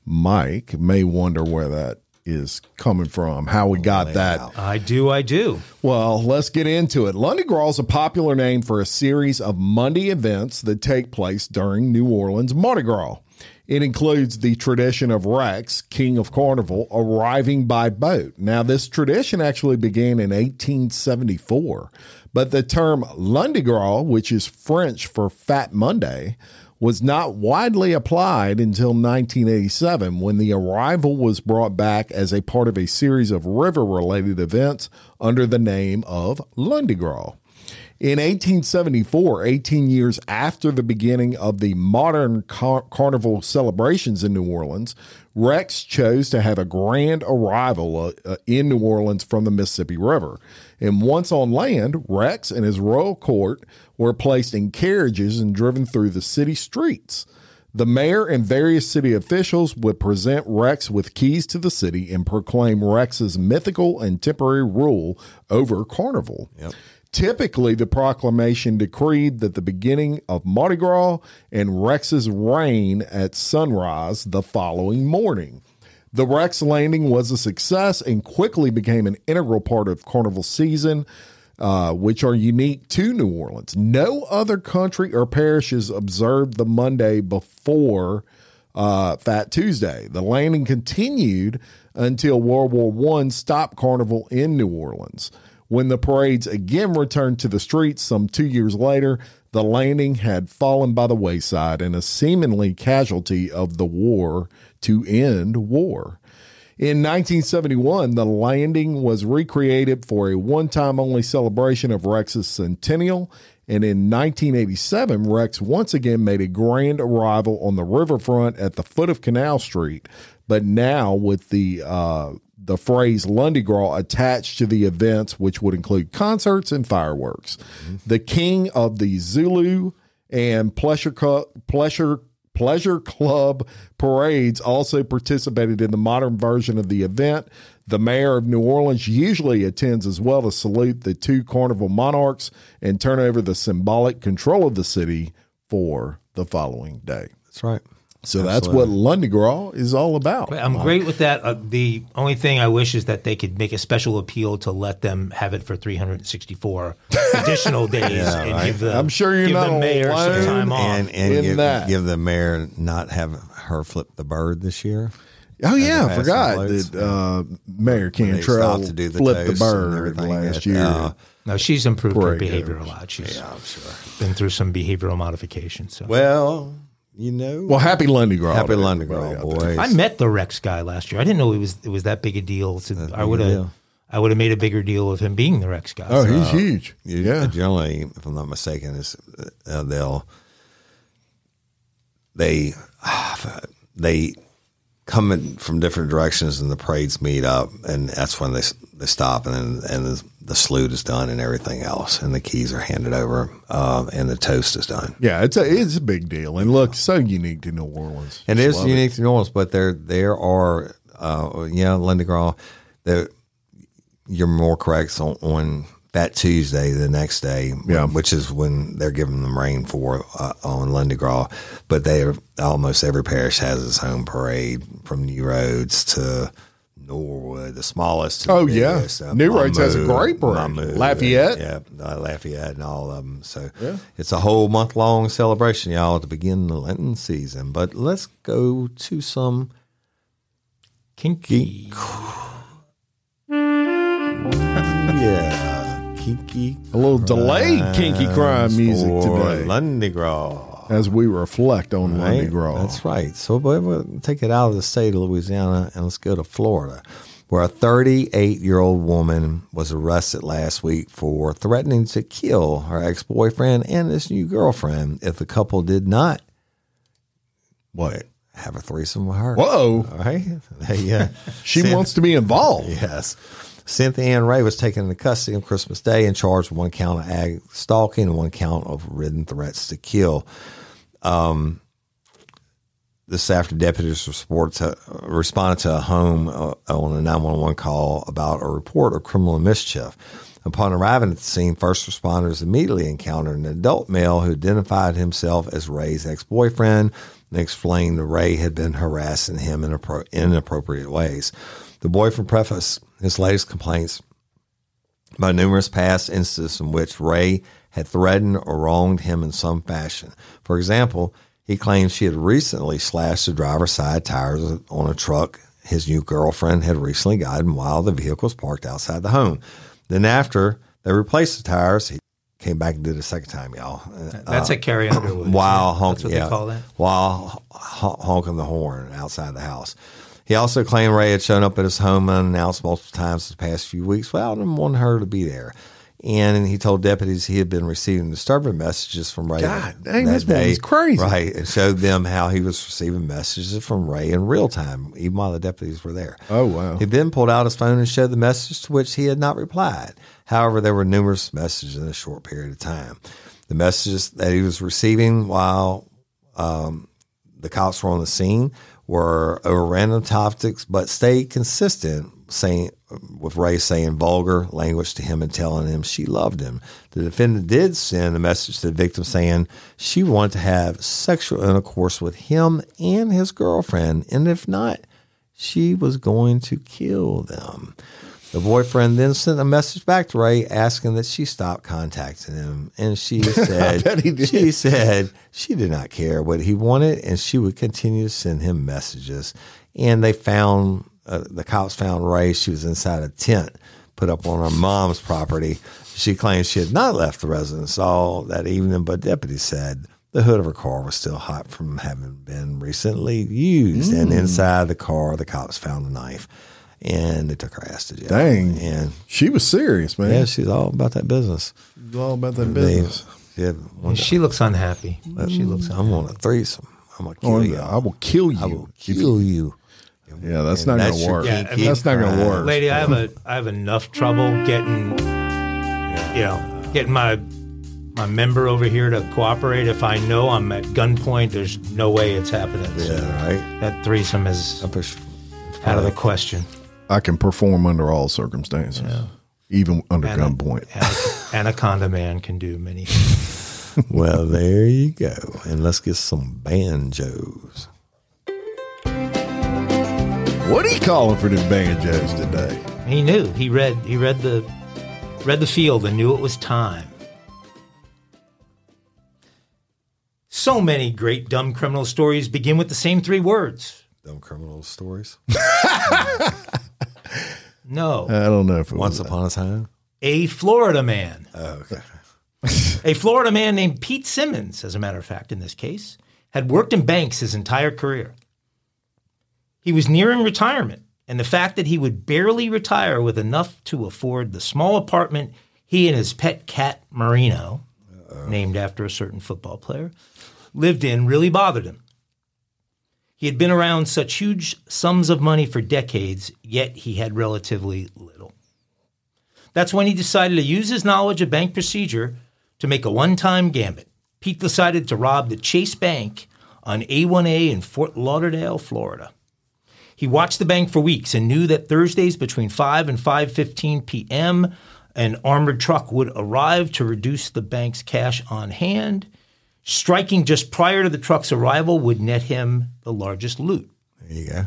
[SPEAKER 1] Mike, may wonder where that is coming from, how we got that.
[SPEAKER 3] I do, I do.
[SPEAKER 1] Well, let's get into it. Lundi Gras is a popular name for a series of Monday events that take place during New Orleans Mardi Gras. It includes the tradition of Rex, king of carnival, arriving by boat. Now, this tradition actually began in 1874, but the term Lundi Gras, which is French for Fat Monday, was not widely applied until 1987 when the arrival was brought back as a part of a series of river related events under the name of Lundi In 1874, 18 years after the beginning of the modern car- carnival celebrations in New Orleans, Rex chose to have a grand arrival uh, uh, in New Orleans from the Mississippi River. And once on land, Rex and his royal court were placed in carriages and driven through the city streets. The mayor and various city officials would present Rex with keys to the city and proclaim Rex's mythical and temporary rule over Carnival.
[SPEAKER 2] Yep.
[SPEAKER 1] Typically, the proclamation decreed that the beginning of Mardi Gras and Rex's reign at sunrise the following morning. The Rex landing was a success and quickly became an integral part of Carnival season, uh, which are unique to New Orleans. No other country or parishes observed the Monday before uh, Fat Tuesday. The landing continued until World War One stopped Carnival in New Orleans. When the parades again returned to the streets some two years later, the landing had fallen by the wayside and a seemingly casualty of the war to end war. In 1971, the landing was recreated for a one time only celebration of Rex's centennial. And in 1987, Rex once again made a grand arrival on the riverfront at the foot of Canal Street, but now with the uh, the phrase Lundi Gras attached to the events, which would include concerts and fireworks. Mm-hmm. The king of the Zulu and pleasure pleasure pleasure club parades also participated in the modern version of the event. The mayor of New Orleans usually attends as well to salute the two carnival monarchs and turn over the symbolic control of the city for the following day.
[SPEAKER 2] That's right.
[SPEAKER 1] So Absolutely. that's what Lundi Gras is all about.
[SPEAKER 3] I'm great with that. Uh, the only thing I wish is that they could make a special appeal to let them have it for 364 [LAUGHS] additional days yeah, and right. give the
[SPEAKER 1] I'm sure you're
[SPEAKER 3] give
[SPEAKER 1] not
[SPEAKER 3] the mayor some time off.
[SPEAKER 2] And, and give, that. give the mayor not have her flip the bird this year.
[SPEAKER 1] Oh yeah, I forgot that uh, Mayor Cantrell to do the flipped the bird last year. Uh,
[SPEAKER 3] no, she's improved her behavior a lot. She's yeah, I'm sure. been through some behavioral modifications. So.
[SPEAKER 2] Well, you know.
[SPEAKER 1] Well, happy Lundi Gras.
[SPEAKER 2] Happy Lundi Gras, boys.
[SPEAKER 3] I met the Rex guy last year. I didn't know it was it was that big a deal. To, I would have I would have made a bigger deal of him being the Rex guy.
[SPEAKER 1] Oh, so. he's huge.
[SPEAKER 2] Yeah. Generally, if I'm not mistaken, is uh, they'll they [SIGHS] they come in from different directions and the parades meet up and that's when they they stop and then and the, salute is done and everything else and the keys are handed over um, and the toast is done.
[SPEAKER 1] Yeah, it's a it's a big deal and look so unique to New Orleans.
[SPEAKER 2] And it is unique it. to New Orleans, but there there are uh, yeah, Lundi Gras. There, you're more correct on, on that Tuesday, the next day, yeah. which is when they're giving them reign for uh, on Lundi Gras. But they are, almost every parish has its own parade from New Roads to Norwood, the smallest.
[SPEAKER 1] oh yeah, uh, New Roads has a great parade. Lafayette,
[SPEAKER 2] yeah, uh, Lafayette, and all of them. So yeah. it's a whole month long celebration, y'all, to begin the Lenten season. But let's go to some
[SPEAKER 3] kinky. [LAUGHS]
[SPEAKER 2] yeah kinky.
[SPEAKER 1] A little delayed kinky crime music today.
[SPEAKER 2] Gras.
[SPEAKER 1] As we reflect on right? Lundi Gras.
[SPEAKER 2] That's right. So we'll take it out of the state of Louisiana and let's go to Florida, where a 38 year old woman was arrested last week for threatening to kill her ex boyfriend and his new girlfriend if the couple did not.
[SPEAKER 1] What?
[SPEAKER 2] Have a threesome with her.
[SPEAKER 1] Whoa!
[SPEAKER 2] All right, [LAUGHS] they, uh,
[SPEAKER 1] she wants to be involved. [LAUGHS]
[SPEAKER 2] Yes, Cynthia Ann Ray was taken into custody on Christmas Day and charged with one count of ag stalking and one count of written threats to kill. Um, this after deputies to, responded to a home uh, on a 911 call about a report of criminal mischief. Upon arriving at the scene, first responders immediately encountered an adult male who identified himself as Ray's ex boyfriend and explained that Ray had been harassing him in inappropriate ways. The boyfriend prefaced his latest complaints by numerous past instances in which Ray had threatened or wronged him in some fashion. For example, he claims she had recently slashed the driver's side tires on a truck his new girlfriend had recently gotten while the vehicle was parked outside the home. Then, after they replaced the tires, he came back and did it a second time, y'all.
[SPEAKER 3] That's a uh, Carrie Underwood.
[SPEAKER 2] While honking,
[SPEAKER 3] That's what
[SPEAKER 2] yeah,
[SPEAKER 3] they call that.
[SPEAKER 2] while honking the horn outside the house. He also claimed Ray had shown up at his home unannounced multiple times the past few weeks without him wanting her to be there. And he told deputies he had been receiving disturbing messages from Ray.
[SPEAKER 1] God dang,
[SPEAKER 2] that
[SPEAKER 1] this man
[SPEAKER 2] day.
[SPEAKER 1] is crazy.
[SPEAKER 2] Right. And showed them how he was receiving messages from Ray in real time, even while the deputies were there.
[SPEAKER 1] Oh, wow.
[SPEAKER 2] He then pulled out his phone and showed the message to which he had not replied. However, there were numerous messages in a short period of time. The messages that he was receiving while um, the cops were on the scene were over random topics, but stayed consistent, saying with Ray saying vulgar language to him and telling him she loved him. The defendant did send a message to the victim saying she wanted to have sexual intercourse with him and his girlfriend, and if not, she was going to kill them. The boyfriend then sent a message back to Ray asking that she stop contacting him, and she [LAUGHS] said
[SPEAKER 1] bet he did.
[SPEAKER 2] she said she did not care what he wanted, and she would continue to send him messages. And they found uh, the cops found Ray. She was inside a tent put up on her mom's property. She claims she had not left the residence all that evening, but deputies said the hood of her car was still hot from having been recently used. And
[SPEAKER 1] Mm.
[SPEAKER 2] inside the car, the cops found a knife, and they took her ass to jail.
[SPEAKER 1] Dang.
[SPEAKER 2] And
[SPEAKER 1] She was serious, man.
[SPEAKER 2] yeah, she's all about that business.
[SPEAKER 1] It's all about that
[SPEAKER 2] They-
[SPEAKER 1] business.
[SPEAKER 2] She had one
[SPEAKER 3] She looks unhappy. She looks.
[SPEAKER 2] I'm on a threesome. I'm gonna kill
[SPEAKER 1] Oh,
[SPEAKER 2] you.
[SPEAKER 1] I will kill you.
[SPEAKER 2] I will kill you.
[SPEAKER 1] Yeah, that's
[SPEAKER 2] And
[SPEAKER 1] not
[SPEAKER 2] that's
[SPEAKER 1] going to work.
[SPEAKER 3] Yeah, I mean-
[SPEAKER 1] that's not going to work.
[SPEAKER 3] Lady, I have a I have enough trouble getting you know getting my my member over here to cooperate. If I know I'm at gunpoint, there's no way it's happening. So
[SPEAKER 2] Yeah, right.
[SPEAKER 3] that threesome is
[SPEAKER 2] push.
[SPEAKER 3] out of the question.
[SPEAKER 1] I can perform under all circumstances, even under
[SPEAKER 3] Ana-
[SPEAKER 1] gunpoint.
[SPEAKER 3] Ana- Anaconda Man can do many. things. [LAUGHS]
[SPEAKER 2] well, there you go. And let's get some banjos.
[SPEAKER 1] What are you calling for the banjos today?
[SPEAKER 3] He knew. He read. He read the read the field and knew it was time. So many great dumb criminal stories begin with the same three words.
[SPEAKER 2] Dumb criminal stories. [LAUGHS] [LAUGHS]
[SPEAKER 3] No,
[SPEAKER 1] I don't know if it was.
[SPEAKER 2] Once
[SPEAKER 1] was
[SPEAKER 2] upon a time.
[SPEAKER 3] a Florida man.
[SPEAKER 2] Oh, okay. [LAUGHS]
[SPEAKER 3] A Florida man named Pete Simmons, as a matter of fact, in this case, had worked in banks his entire career. He was nearing retirement, and the fact that he would barely retire with enough to afford the small apartment he and his pet cat, Marino, named after a certain football player, lived in really bothered him. He had been around such huge sums of money for decades, yet he had relatively little. That's when he decided to use his knowledge of bank procedure to make a one time gambit. Pete decided to rob the Chase Bank on A1A in Fort Lauderdale, Florida. He watched the bank for weeks and knew that Thursdays between 5 and 5:15 p.m. an armored truck would arrive to reduce the bank's cash on hand. Striking just prior to the truck's arrival would net him the largest loot.
[SPEAKER 2] There you go.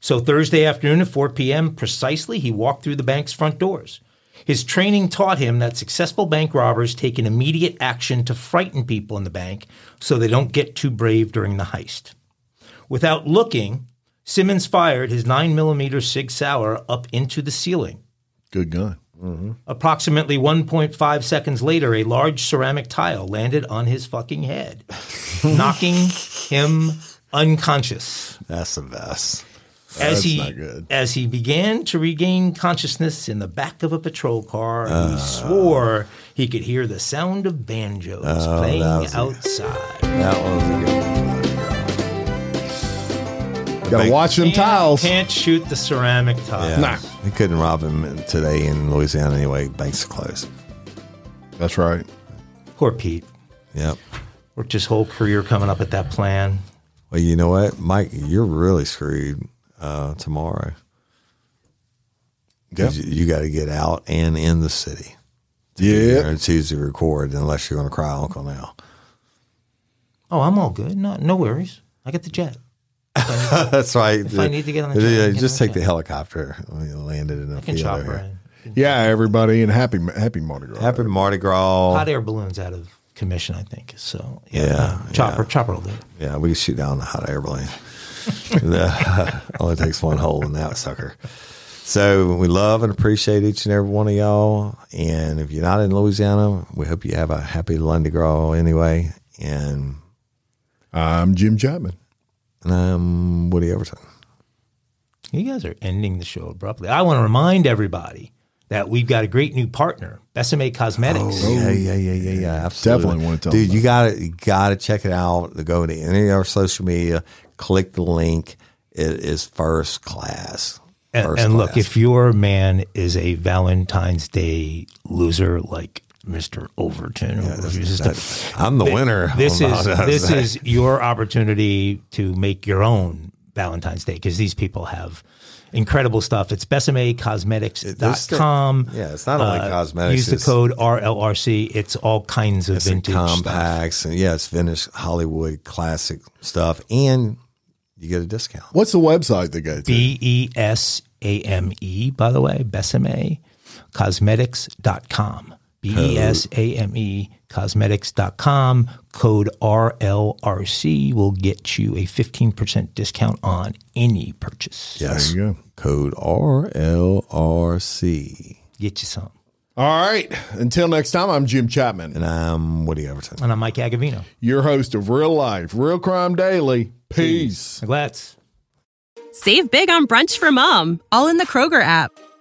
[SPEAKER 3] So Thursday afternoon at 4 p.m. precisely, he walked through the bank's front doors. His training taught him that successful bank robbers take an immediate action to frighten people in the bank so they don't get too brave during the heist. Without looking, Simmons fired his 9mm Sig Sauer up into the ceiling.
[SPEAKER 1] Good gun.
[SPEAKER 3] Approximately 1.5 seconds later, a large ceramic tile landed on his fucking head, [LAUGHS] knocking him unconscious.
[SPEAKER 2] That's the best.
[SPEAKER 3] As he as he began to regain consciousness in the back of a patrol car,
[SPEAKER 1] Uh.
[SPEAKER 3] he swore he could hear the sound of banjos playing
[SPEAKER 2] Oh, that was a-
[SPEAKER 3] outside.
[SPEAKER 2] That was a good one.
[SPEAKER 1] Got to watch them tiles.
[SPEAKER 3] Can't shoot the ceramic tiles.
[SPEAKER 2] Yeah.
[SPEAKER 1] Nah.
[SPEAKER 2] He couldn't rob him today in Louisiana anyway. Banks are closed.
[SPEAKER 1] That's right.
[SPEAKER 3] Poor Pete.
[SPEAKER 2] Yep.
[SPEAKER 3] Worked his whole career coming up at that plan.
[SPEAKER 2] Well, you know what, Mike, you're really screwed uh, tomorrow. 'Cause
[SPEAKER 1] Yep.
[SPEAKER 2] You, got to get out and in the city. You're
[SPEAKER 1] Yeah.
[SPEAKER 2] going to choose to record unless you're going to cry Uncle now.
[SPEAKER 3] Oh, I'm all good. No, no worries. I got the jet. [LAUGHS]
[SPEAKER 2] That's right.
[SPEAKER 3] If I need to get on the
[SPEAKER 2] Yeah,
[SPEAKER 3] uh,
[SPEAKER 2] just take the helicopter. We landed in a field
[SPEAKER 3] chopper
[SPEAKER 1] Yeah, everybody, and happy happy Mardi Gras.
[SPEAKER 2] Happy Mardi Gras.
[SPEAKER 3] hot air balloons out of commission. I think so.
[SPEAKER 2] Yeah, uh,
[SPEAKER 3] chopper, chopper will do it.
[SPEAKER 2] Yeah, we can shoot down the hot air balloon. The- [LAUGHS] Only takes one hole in that sucker. So we love and appreciate each and every one of y'all. And if you're not in Louisiana, we hope you have a happy Lundi Gras anyway. And
[SPEAKER 1] I'm Jim Chapman.
[SPEAKER 2] Um, Woody Overton.
[SPEAKER 3] You guys are ending the show abruptly. I want to remind everybody that we've got a great new partner, Besame Cosmetics.
[SPEAKER 2] Oh, Yeah, yeah, yeah, yeah, yeah. Absolutely.
[SPEAKER 1] Definitely wanna tell
[SPEAKER 2] Dude, you gotta you gotta check it out. Go to any of our social media, click the link. It is first class.
[SPEAKER 3] And,
[SPEAKER 2] First
[SPEAKER 3] and look,
[SPEAKER 2] class.
[SPEAKER 3] if your man is a Valentine's Day loser like Mr. Overton, or if you're just a-
[SPEAKER 2] I'm the winner.
[SPEAKER 3] this is [LAUGHS] this
[SPEAKER 2] Day.
[SPEAKER 3] is your opportunity to make your own Valentine's Day because these people have incredible stuff. It's besamecosmetics.com.
[SPEAKER 2] yeah, it's not only uh, cosmetics,
[SPEAKER 3] Use the code RLRC. It's all kinds of
[SPEAKER 2] It's in
[SPEAKER 3] vintage stuff.
[SPEAKER 2] compacts and yeah, it's vintage Hollywood classic stuff, and you get a discount.
[SPEAKER 1] What's the website they go to?
[SPEAKER 3] B E S A M E, by the way, Besame Cosmetics.com. B E S A M E Cosmetics.com. Code RLRC will get you a 15% discount on any purchase.
[SPEAKER 2] Yes,
[SPEAKER 1] There you go.
[SPEAKER 2] Code RLRC,
[SPEAKER 3] Get you some.
[SPEAKER 1] All right. Until next time, I'm Jim Chapman,
[SPEAKER 2] and I'm Woody Overton.
[SPEAKER 3] And I'm Mike Agovino.
[SPEAKER 1] your host of Real Life, Real Crime Daily. Peace.
[SPEAKER 3] Let's.
[SPEAKER 4] Save big on brunch for mom, all in the Kroger app.